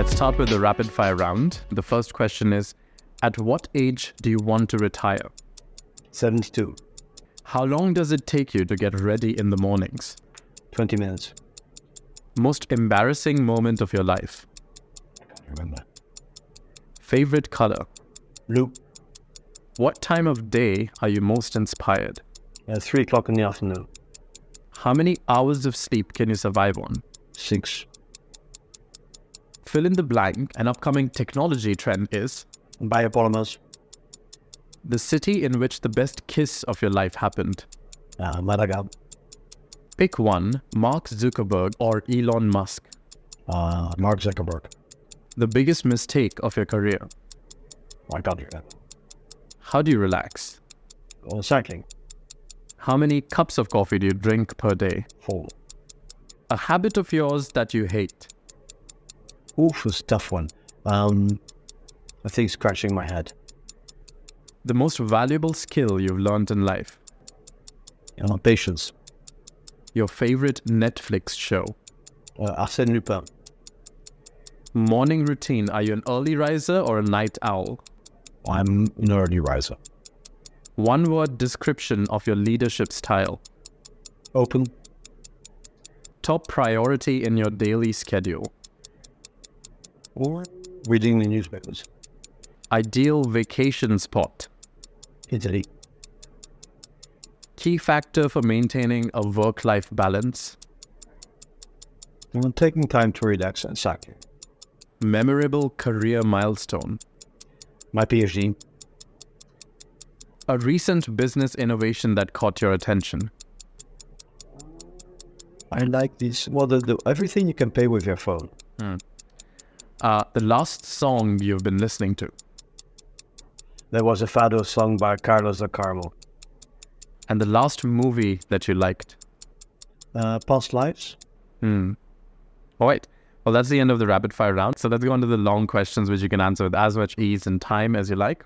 Let's start with the rapid fire round. The first question is At what age do you want to retire? 72. How long does it take you to get ready in the mornings? 20 minutes. Most embarrassing moment of your life? Remember. Favorite color? Blue. What time of day are you most inspired? Uh, 3 o'clock in the afternoon. How many hours of sleep can you survive on? 6. Fill in the blank. An upcoming technology trend is Biopolymers. the city in which the best kiss of your life happened. Uh, Malaga. Pick one Mark Zuckerberg or Elon Musk. Uh, Mark Zuckerberg. The biggest mistake of your career. My country. Uh, How do you relax? oh, cycling. How many cups of coffee do you drink per day? Full. A habit of yours that you hate. Oof, it's a tough one. Um, I think scratching my head. The most valuable skill you've learned in life. Know, patience. Your favorite Netflix show. Uh, Arsène Lupin. Morning routine. Are you an early riser or a night owl? I'm an early riser. One word description of your leadership style. Open. Top priority in your daily schedule. Or reading the newspapers. Ideal vacation spot. Italy. Key factor for maintaining a work life balance. Taking time to relax and. Memorable career milestone. My PhD. A recent business innovation that caught your attention. I like this. Well, the, the, everything you can pay with your phone. Uh, the last song you've been listening to. There was a Fado song by Carlos do Carmo. And the last movie that you liked. Uh, past lives. Hmm. All right. Well, that's the end of the rapid fire round. So let's go on to the long questions, which you can answer with as much ease and time as you like.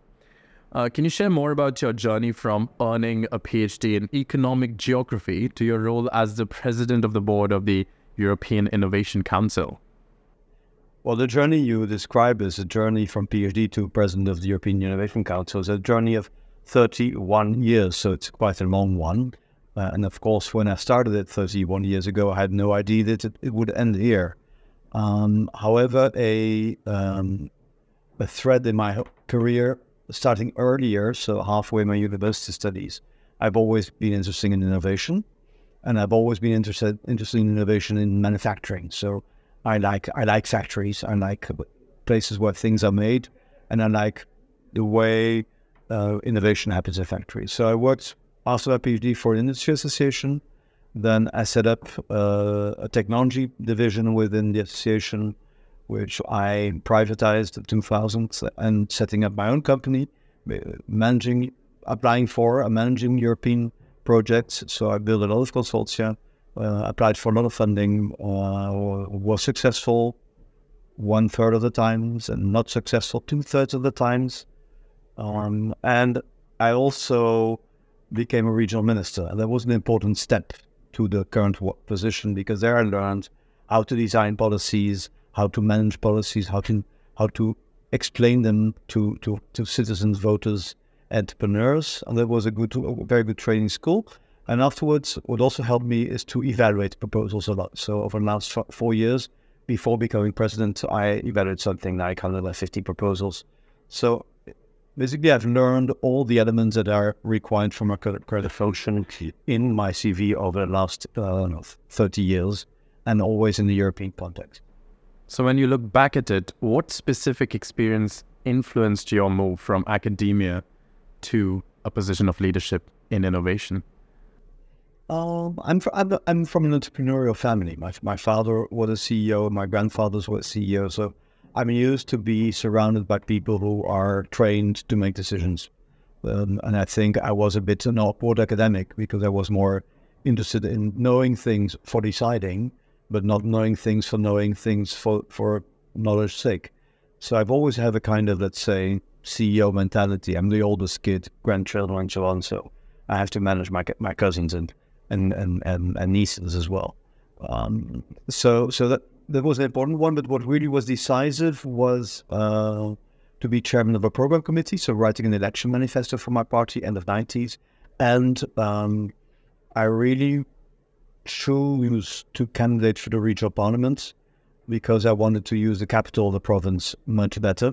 Uh, can you share more about your journey from earning a PhD in economic geography to your role as the president of the board of the European Innovation Council? Well, the journey you describe is a journey from PhD to president of the European Innovation Council. It's a journey of 31 years, so it's quite a long one. Uh, and of course, when I started it 31 years ago, I had no idea that it, it would end here. Um, however, a um, a thread in my career, starting earlier, so halfway my university studies, I've always been interested in innovation, and I've always been interested interested in innovation in manufacturing. So I like I like factories, I like places where things are made, and I like the way uh, innovation happens in factories. So I worked after my PhD for an industry association. Then I set up uh, a technology division within the association, which I privatized in 2000 and setting up my own company, uh, managing, applying for and managing European projects. So I built a lot of consortia, uh, applied for a lot of funding, uh, was successful one third of the times and not successful two thirds of the times. Um, and I also became a regional minister. And that was an important step to the current position because there I learned how to design policies, how to manage policies, how to how to explain them to, to, to citizens, voters, entrepreneurs. And that was a good, a very good training school. And afterwards, what also helped me is to evaluate proposals a lot. So over the last four years, before becoming president, I evaluated something like 150 proposals. So basically, I've learned all the elements that are required from a credit function in my CV over the last uh, know, 30 years, and always in the European context. So, when you look back at it, what specific experience influenced your move from academia to a position of leadership in innovation? Um, I'm, fr- I'm I'm from an entrepreneurial family. My my father was a CEO, my grandfathers were CEO, so I'm used to be surrounded by people who are trained to make decisions. Um, and I think I was a bit an awkward academic because I was more interested in knowing things for deciding, but not knowing things for knowing things for for knowledge sake. So I've always had a kind of let's say CEO mentality. I'm the oldest kid, grandchildren, and so on. So I have to manage my my cousins and and and and, and nieces as well. Um, so so that that was an important one. But what really was decisive was uh, to be chairman of a program committee. So writing an election manifesto for my party, end of nineties, and um, I really chose to candidate for the regional parliament because I wanted to use the capital of the province much better.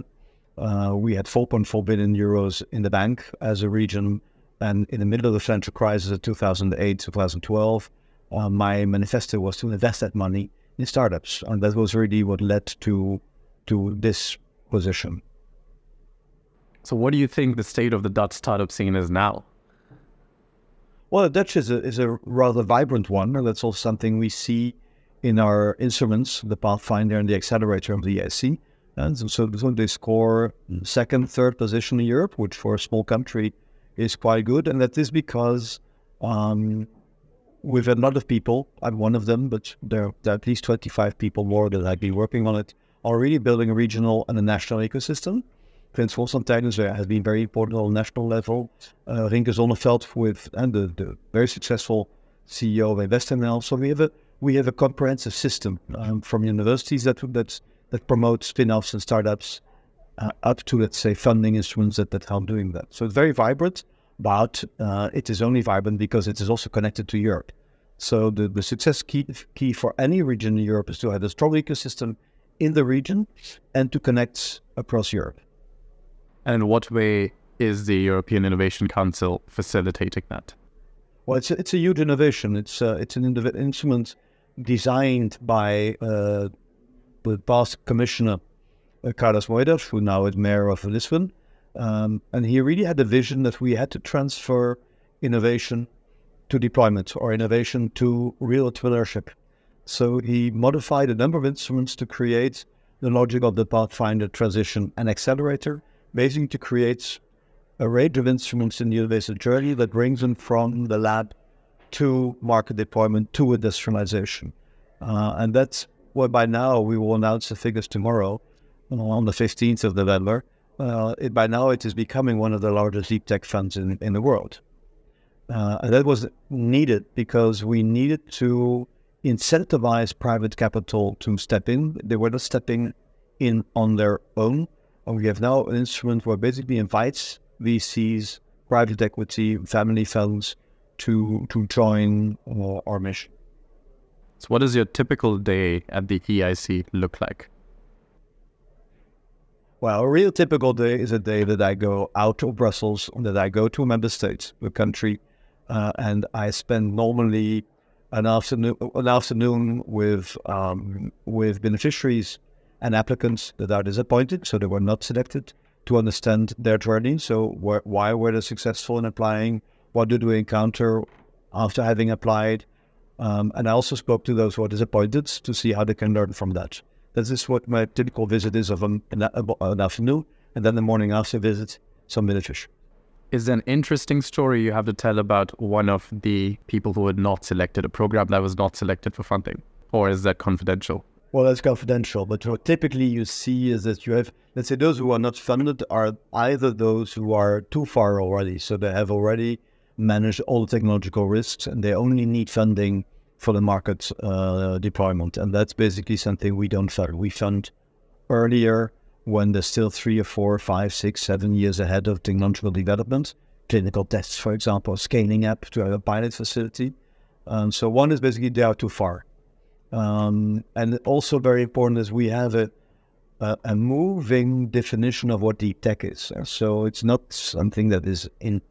Uh, we had 4.4 billion euros in the bank as a region, and in the middle of the financial crisis of 2008 2012, uh, my manifesto was to invest that money in startups, and that was really what led to to this position. So, what do you think the state of the Dutch startup scene is now? Well, the Dutch is a, is a rather vibrant one, and that's also something we see in our instruments, the Pathfinder and the Accelerator of the EIC. And so, so they score second, third position in Europe, which for a small country is quite good. And that is because um, we've a lot of people, I'm one of them, but there, there, are at least 25 people more that have been working on it, are really building a regional and a national ecosystem. Prince Volkswagen has been very important on a national level. Uh, Rinke Zonneveld with and the, the very successful CEO of InvestNL. So we have a we have a comprehensive system um, from universities that that that promote spin-offs and startups uh, up to let's say funding instruments that, that help doing that. So it's very vibrant, but uh, it is only vibrant because it is also connected to Europe. So the, the success key key for any region in Europe is to have a strong ecosystem in the region and to connect across Europe. And in what way is the European Innovation Council facilitating that? Well, it's a, it's a huge innovation. It's uh, it's an instrument designed by uh, the past commissioner uh, Carlos Moedas, who now is mayor of Lisbon, um, and he really had a vision that we had to transfer innovation to deployment or innovation to real entrepreneurship. So he modified a number of instruments to create the logic of the Pathfinder transition and accelerator basically to create a range of instruments in the innovation journey that brings them from the lab to market deployment to industrialization. Uh, and that's why by now we will announce the figures tomorrow uh, on the 15th of November. It, by now it is becoming one of the largest deep tech funds in, in the world. Uh, and that was needed because we needed to incentivize private capital to step in. They were not stepping in on their own and we have now an instrument where basically invites VCs, private equity, family funds to to join uh, our mission. So, what does your typical day at the EIC look like? Well, a real typical day is a day that I go out of Brussels, that I go to a member state, a country, uh, and I spend normally an afternoon an afternoon with um, with beneficiaries and applicants that are disappointed, so they were not selected, to understand their journey. So, wh- why were they successful in applying? What did we encounter after having applied? Um, and I also spoke to those who are disappointed to see how they can learn from that. This is what my typical visit is of an, an, afternoon, and then the morning after visit, some fish. Is an interesting story you have to tell about one of the people who had not selected a program that was not selected for funding? Or is that confidential? Well, that's confidential, but what typically you see is that you have, let's say, those who are not funded are either those who are too far already, so they have already managed all the technological risks and they only need funding for the market uh, deployment. And that's basically something we don't fund. We fund earlier when they're still three or four, five, six, seven years ahead of technological development, clinical tests, for example, scaling up to a pilot facility. Um, so one is basically they are too far. Um, and also very important is we have a, a, a moving definition of what deep tech is. So it's not something that is in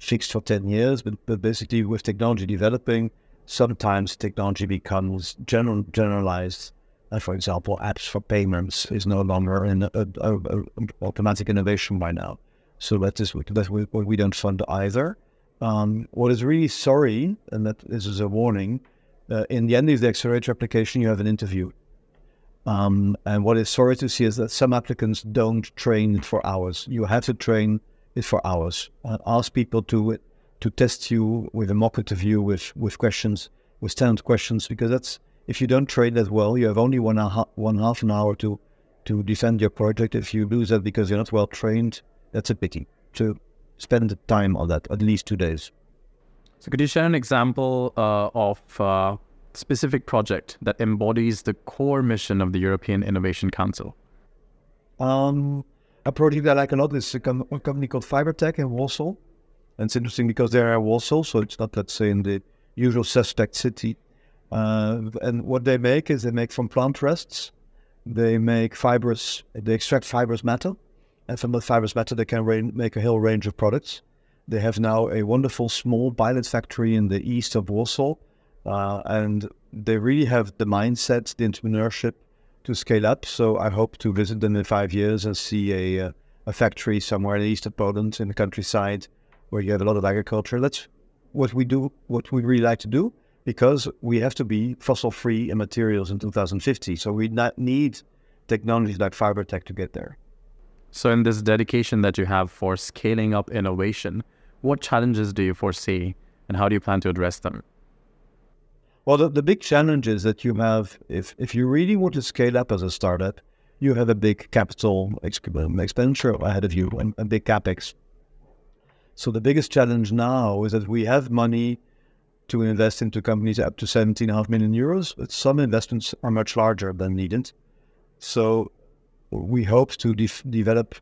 fixed for 10 years, but, but basically with technology developing, sometimes technology becomes general, generalized. Uh, for example, apps for payments is no longer an a, a, automatic innovation by now. So that is that we, we don't fund either. Um, what is really sorry, and that this is a warning, uh, in the end of the accelerator application, you have an interview. Um, and what is sorry to see is that some applicants don't train it for hours. You have to train it for hours. Uh, ask people to to test you with a mock interview with with questions, with standard questions, because that's if you don't train that well, you have only one one half an hour to to defend your project. If you lose that because you're not well trained, that's a pity to spend the time on that at least two days. So, could you share an example uh, of a uh, specific project that embodies the core mission of the European Innovation Council? Um, a project that I like a lot is a, com- a company called Fibertech in Warsaw. And it's interesting because they're in Warsaw, so it's not, let's say, in the usual suspect city. Uh, and what they make is they make from plant rests, they make fibers, they extract fibrous matter. And from the fibrous matter, they can ra- make a whole range of products. They have now a wonderful small pilot factory in the east of Warsaw. Uh, and they really have the mindset, the entrepreneurship to scale up. So I hope to visit them in five years and see a, uh, a factory somewhere in the east of Poland in the countryside where you have a lot of agriculture. That's what we do, what we really like to do, because we have to be fossil free in materials in 2050. So we not need technologies like Fibertech to get there. So, in this dedication that you have for scaling up innovation, what challenges do you foresee and how do you plan to address them? Well, the, the big challenge is that you have, if, if you really want to scale up as a startup, you have a big capital um, expenditure ahead of you and a big capex. So the biggest challenge now is that we have money to invest into companies up to 17.5 million euros, but some investments are much larger than needed. So we hope to de- develop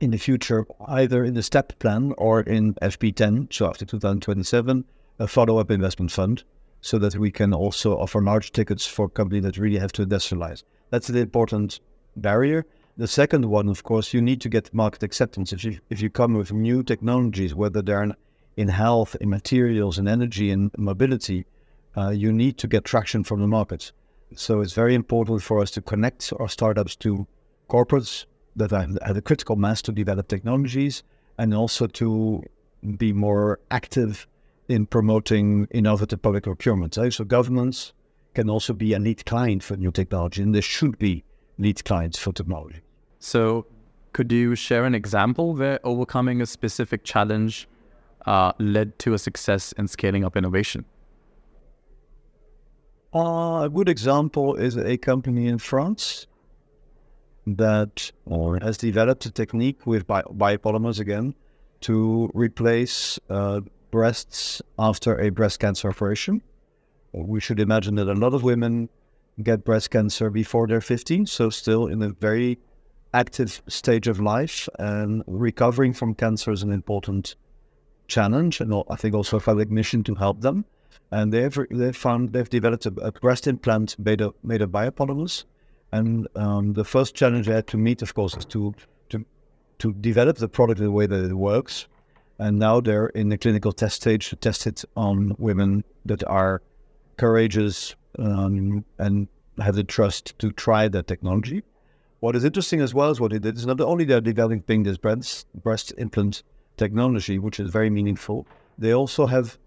in the future, either in the STEP plan or in FP10, so after 2027, a follow up investment fund so that we can also offer large tickets for companies that really have to industrialize. That's an important barrier. The second one, of course, you need to get market acceptance. If you, if you come with new technologies, whether they're in, in health, in materials, in energy, in mobility, uh, you need to get traction from the market. So it's very important for us to connect our startups to corporates that have, have a critical mass to develop technologies and also to be more active in promoting innovative public procurement. So governments can also be a lead client for new technology, and there should be lead clients for technology. So, could you share an example where overcoming a specific challenge uh, led to a success in scaling up innovation? Uh, a good example is a company in France that has developed a technique with bi- biopolymers again to replace uh, breasts after a breast cancer operation. We should imagine that a lot of women get breast cancer before they're 15, so still in a very active stage of life, and recovering from cancer is an important challenge, and I think also a public mission to help them. And they've they found they've developed a, a, breast implant made of made of biopolymers. And um, the first challenge they had to meet, of course, is to to to develop the product in the way that it works. And now they're in the clinical test stage to test it on women that are courageous um, and have the trust to try the technology. What is interesting as well as what they did is not only they're developing this breast, breast implant technology, which is very meaningful, they also have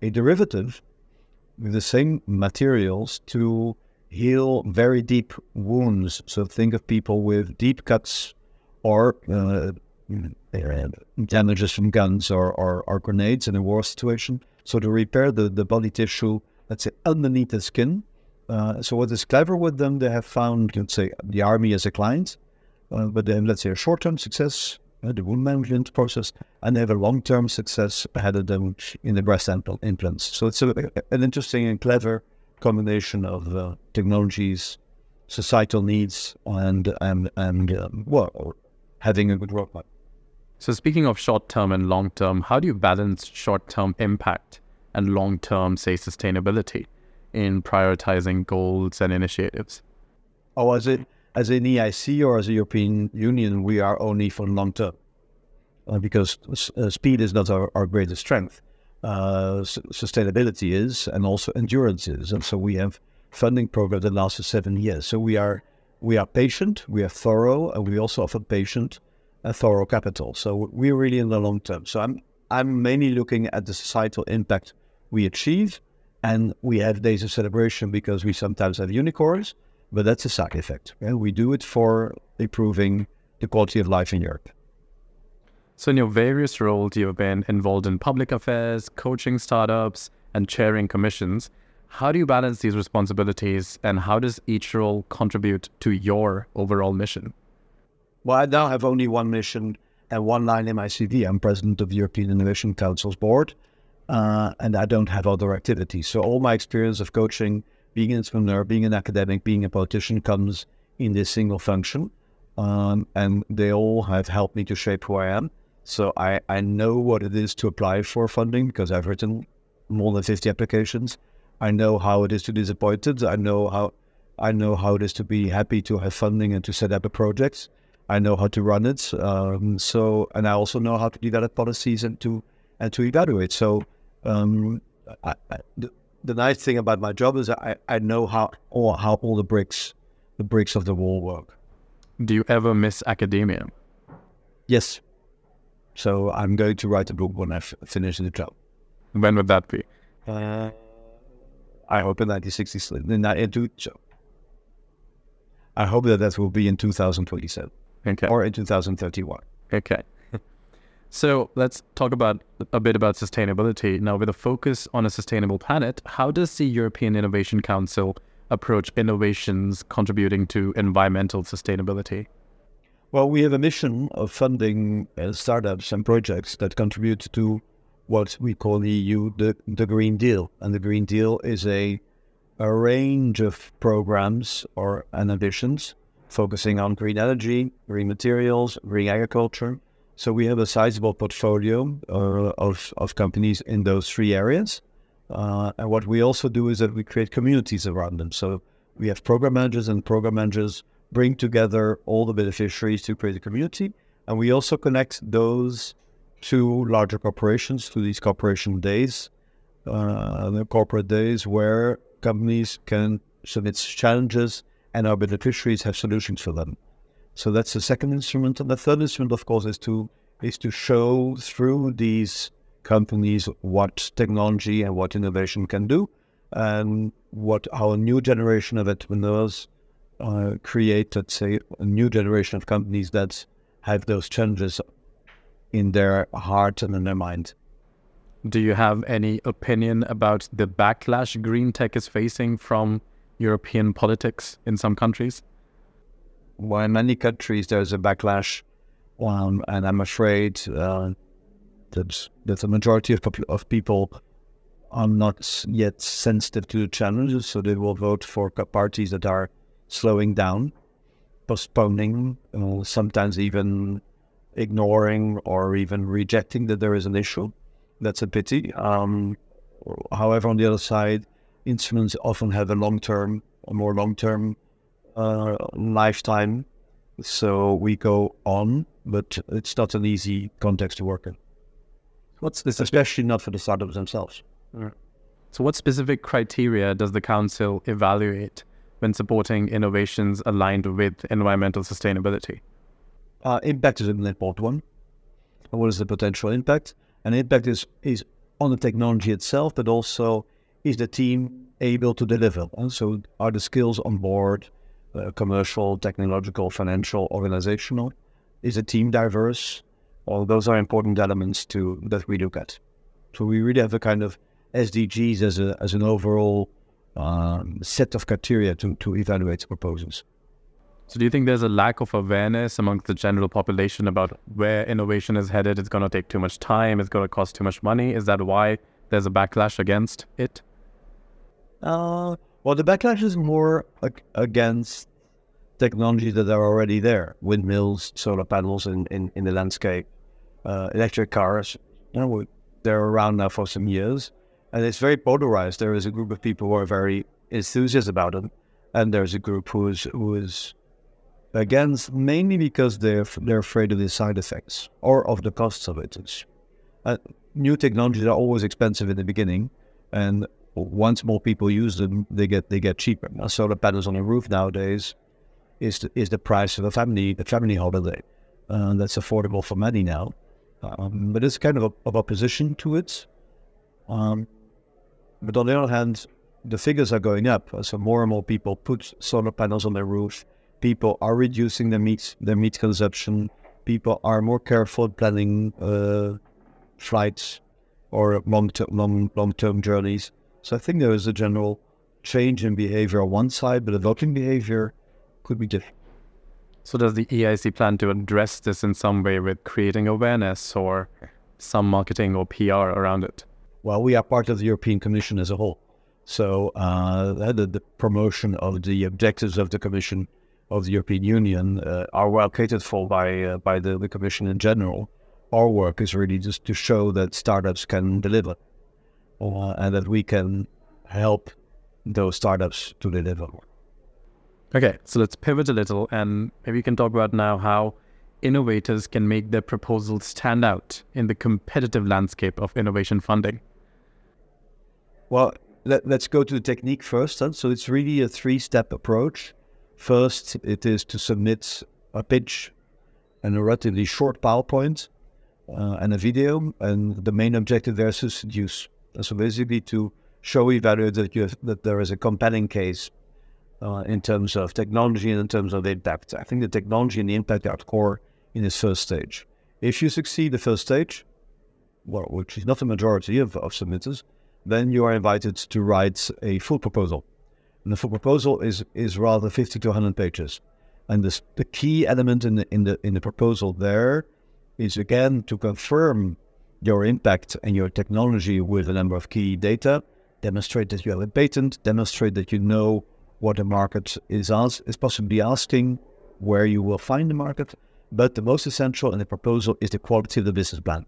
a derivative with the same materials to heal very deep wounds. So think of people with deep cuts or uh, damages from guns or, or, or, grenades in a war situation. So to repair the, the body tissue, let's say underneath the skin. Uh, so what is clever with them, they have found, let's say, the army as a client, uh, but then let's say a short-term success, uh, the wound management process, and they have a long-term success ahead of them in the breast implants. So it's a, an interesting and clever combination of uh, technologies, societal needs, and and and um, well, having a good roadmap. So, speaking of short term and long term, how do you balance short term impact and long term, say, sustainability in prioritizing goals and initiatives? Oh, as, it, as an EIC or as a European Union, we are only for long term uh, because uh, speed is not our, our greatest strength. Uh, sustainability is, and also endurance is. And so we have funding program that lasts for seven years. So we are we are patient, we are thorough, and we also offer patient a thorough capital. So we're really in the long term. So I'm I'm mainly looking at the societal impact we achieve, and we have days of celebration because we sometimes have unicorns, but that's a side effect. Yeah? We do it for improving the quality of life in Europe. So, in your various roles, you've been involved in public affairs, coaching startups, and chairing commissions. How do you balance these responsibilities, and how does each role contribute to your overall mission? Well, I now have only one mission and one line in my CV. I'm president of the European Innovation Council's board, uh, and I don't have other activities. So all my experience of coaching, being an entrepreneur, being an academic, being a politician comes in this single function. Um, and they all have helped me to shape who I am. So I, I know what it is to apply for funding because I've written more than 50 applications. I know how it is to be disappointed. I know how I know how it is to be happy to have funding and to set up a project. I know how to run it. Um, so, and I also know how to develop policies and to and to evaluate. So, um, I, I, the, the nice thing about my job is I, I know how all how all the bricks the bricks of the wall work. Do you ever miss academia? Yes. So I'm going to write a book when I f- finish the job. When would that be? Uh, I hope in 1960s. In, in, so I hope that that will be in 2027 Okay. or in 2031. Okay. So let's talk about a bit about sustainability. Now, with a focus on a sustainable planet, how does the European Innovation Council approach innovations contributing to environmental sustainability? Well, we have a mission of funding uh, startups and projects that contribute to what we call the EU the, the Green Deal. And the Green Deal is a, a range of programs or and ambitions focusing on green energy, green materials, green agriculture. So we have a sizable portfolio uh, of, of companies in those three areas. Uh, and what we also do is that we create communities around them. So we have program managers, and program managers bring together all the beneficiaries to create a community. And we also connect those to larger corporations, to these corporation days, uh, the corporate days where companies can submit challenges and our beneficiaries have solutions for them. So that's the second instrument. And the third instrument, of course, is to is to show through these companies what technology and what innovation can do, and what our new generation of entrepreneurs uh, create, let's say, a new generation of companies that have those challenges in their heart and in their mind. Do you have any opinion about the backlash green tech is facing from European politics in some countries? Well, in many countries, there's a backlash, um, and I'm afraid uh, that that the majority of, of people are not yet sensitive to the challenges, so they will vote for parties that are slowing down, postponing, uh, sometimes even ignoring or even rejecting that there is an issue. That's a pity. Um, however, on the other side, instruments often have a long term, a more long term uh, lifetime. So we go on, but it's not an easy context to work in. What's this? Especially not for the startups themselves. So, what specific criteria does the council evaluate when supporting innovations aligned with environmental sustainability? Uh, impact is an important one. What is the potential impact? And impact is, is on the technology itself, but also is the team able to deliver? And so, are the skills on board, uh, commercial, technological, financial, organizational? Is the team diverse? All those are important elements to that we look at. So we really have a kind of SDGs as a as an overall um, set of criteria to, to evaluate proposals. So, do you think there's a lack of awareness amongst the general population about where innovation is headed? It's going to take too much time. It's going to cost too much money. Is that why there's a backlash against it? Uh, well, the backlash is more ag- against technologies that are already there windmills, solar panels in, in, in the landscape, uh, electric cars. You know, they're around now for some years. And it's very polarized. There is a group of people who are very enthusiastic about it, and there's a group who is who is against mainly because they're they're afraid of the side effects or of the costs of it. Uh, new technologies are always expensive in the beginning, and once more people use them, they get they get cheaper. Now, solar panels on a roof nowadays is the, is the price of a family a family holiday. Uh, that's affordable for many now, um, but it's kind of a, of opposition to it. Um, but on the other hand, the figures are going up. So more and more people put solar panels on their roof. People are reducing their meat their meat consumption. People are more careful planning uh, flights or long long long term journeys. So I think there is a general change in behavior on one side, but the voting behavior could be different. So, does the EIC plan to address this in some way with creating awareness or some marketing or PR around it? Well, we are part of the European Commission as a whole. So, uh, the, the, promotion of the objectives of the Commission of the European Union uh, are well catered for by uh, by the, the Commission in general. Our work is really just to show that startups can deliver, uh, and that we can help those startups to deliver. Okay, so let's pivot a little and maybe you can talk about now how innovators can make their proposals stand out in the competitive landscape of innovation funding. Well, let, us go to the technique first. Huh? So it's really a three step approach. First, it is to submit a pitch and a relatively short PowerPoint uh, and a video. And the main objective there is to seduce. So basically, to show evaluators that, you that there is a compelling case uh, in terms of technology and in terms of impact. I think the technology and the impact are at core in this first stage. If you succeed the first stage, well, which is not the majority of, of submitters, then you are invited to write a full proposal. And the full proposal is is rather 50 to 100 pages. And this, the key element in the, in the in the proposal there is again to confirm your impact and your technology with a number of key data, demonstrate that you have a patent, demonstrate that you know what the market is is possibly asking, where you will find the market. But the most essential in the proposal is the quality of the business plan,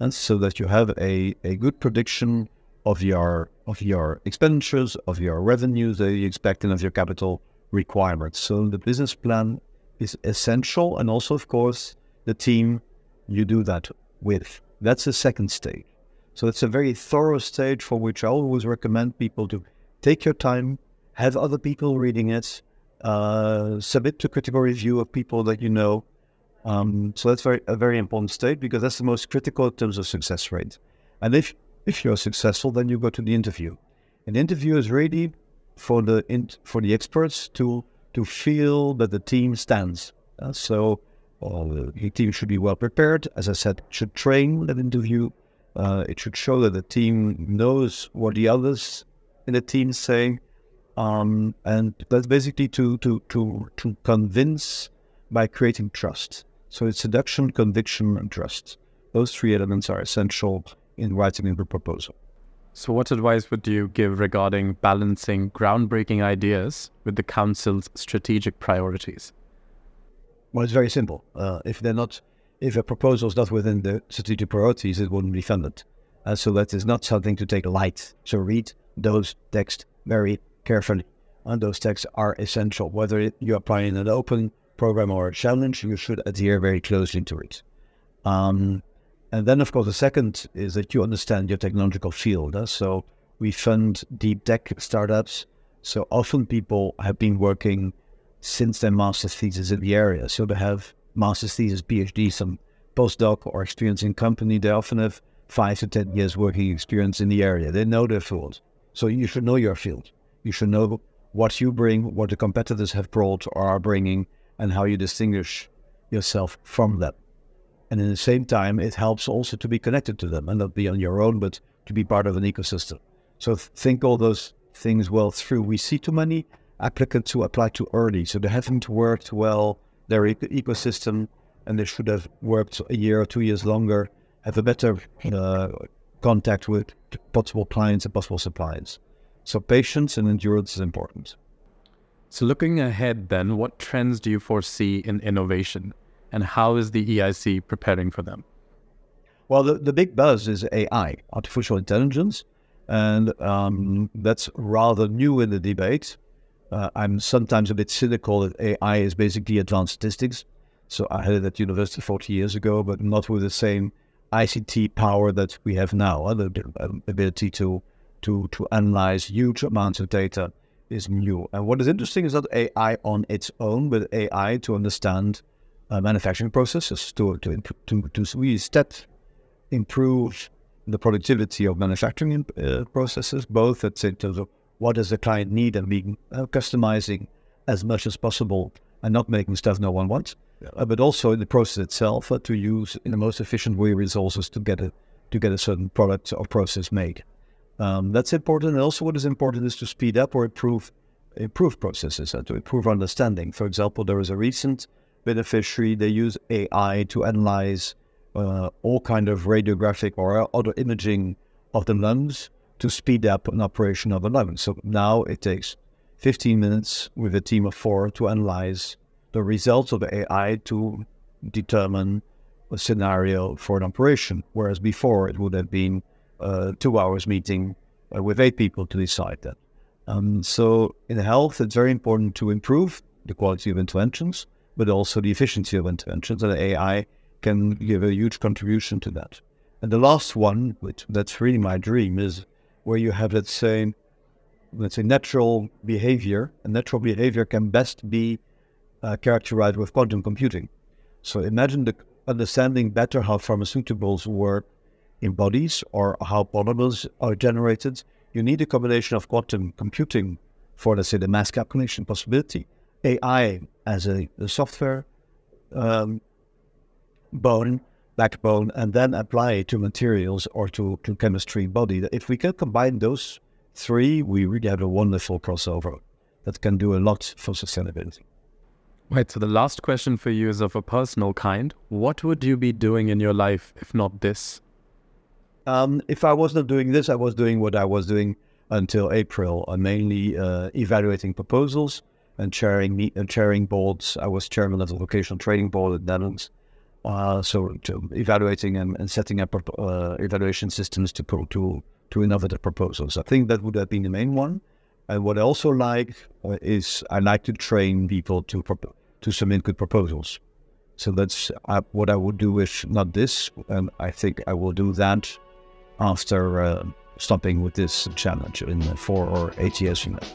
and so that you have a, a good prediction of your of your expenditures, of your revenues that you expect, and of your capital requirements. So the business plan is essential, and also, of course, the team you do that with. That's the second stage. So it's a very thorough stage for which I always recommend people to take your time, have other people reading it, uh, submit to critical review of people that you know. Um, so that's very a very important stage because that's the most critical in terms of success rate. And if if you're successful, then you go to the interview. An interview is ready for the in, for the experts to to feel that the team stands. Uh, so the team should be well prepared. As I said, should train that interview. Uh, it should show that the team knows what the others in the team say um, and that's basically to, to, to, to convince by creating trust. So it's seduction, conviction, and trust. Those three elements are essential in writing a proposal. So, what advice would you give regarding balancing groundbreaking ideas with the council's strategic priorities? Well, it's very simple. Uh, if they're not, if a proposal is not within the strategic priorities, it wouldn't be funded. Uh, so that is not something to take light. So read those texts very carefully. And those texts are essential. Whether you apply in an open program or a challenge, you should adhere very closely to it. Um, and then, of course, the second is that you understand your technological field. Huh? So we fund deep tech startups. So often people have been working since their master's thesis in the area. So they have master's thesis, PhD, some postdoc or experience in company. They often have five to 10 years working experience in the area. They know their field. So you should know your field. You should know what you bring, what the competitors have brought or are bringing, and how you distinguish yourself from them. And at the same time, it helps also to be connected to them and not be on your own, but to be part of an ecosystem. So think all those things well through. We see too many applicants who apply too early, so they haven't worked well their e- ecosystem, and they should have worked a year or two years longer, have a better uh, contact with possible clients and possible suppliers. So patience and endurance is important. So looking ahead then, what trends do you foresee in innovation and how is the EIC preparing for them? Well, the, the big buzz is AI, artificial intelligence, and um, that's rather new in the debate. Uh, I'm sometimes a bit cynical that AI is basically advanced statistics. So I had it at university 40 years ago, but not with the same ICT power that we have now, uh, the ability to to, to analyze huge amounts of data is new. And what is interesting is not AI on its own, but AI to understand uh, manufacturing processes, to, to, to, to really step improve the productivity of manufacturing uh, processes, both at in terms of what does the client need and being uh, customizing as much as possible and not making stuff no one wants, yeah. uh, but also in the process itself uh, to use in the most efficient way resources to get a to get a certain product or process made. Um, that's important. And also, what is important is to speed up or improve improve processes and to improve understanding. For example, there was a recent beneficiary. They use AI to analyze uh, all kind of radiographic or other imaging of the lungs to speed up an operation of a lung. So now it takes 15 minutes with a team of four to analyze the results of the AI to determine a scenario for an operation, whereas before it would have been a two hours meeting uh, with eight people to decide that. Um, so in health, it's very important to improve the quality of interventions, but also the efficiency of interventions, and AI can give a huge contribution to that. And the last one, which that's really my dream, is where you have let's say, let's say natural behavior. And natural behavior can best be uh, characterized with quantum computing. So imagine the understanding better how pharmaceuticals work in bodies or how polymers are generated, you need a combination of quantum computing for, let's say, the mass calculation possibility, AI as a, a software um, bone, backbone, and then apply it to materials or to, to chemistry body. If we can combine those three, we really have a wonderful crossover that can do a lot for sustainability. Right. So the last question for you is of a personal kind. What would you be doing in your life if not this? Um, if I was not doing this, I was doing what I was doing until April, uh, mainly uh, evaluating proposals and chairing uh, chairing boards. I was chairman of the vocational training board in the Netherlands. Uh, so evaluating and, and, setting up uh, evaluation systems to put to to innovative proposals. I think that would have been the main one. And what I also like uh, is I like to train people to to submit good proposals. So that's uh, what I would do if not this. And I think I will do that after uh, stopping with this challenge in four or eight years from now.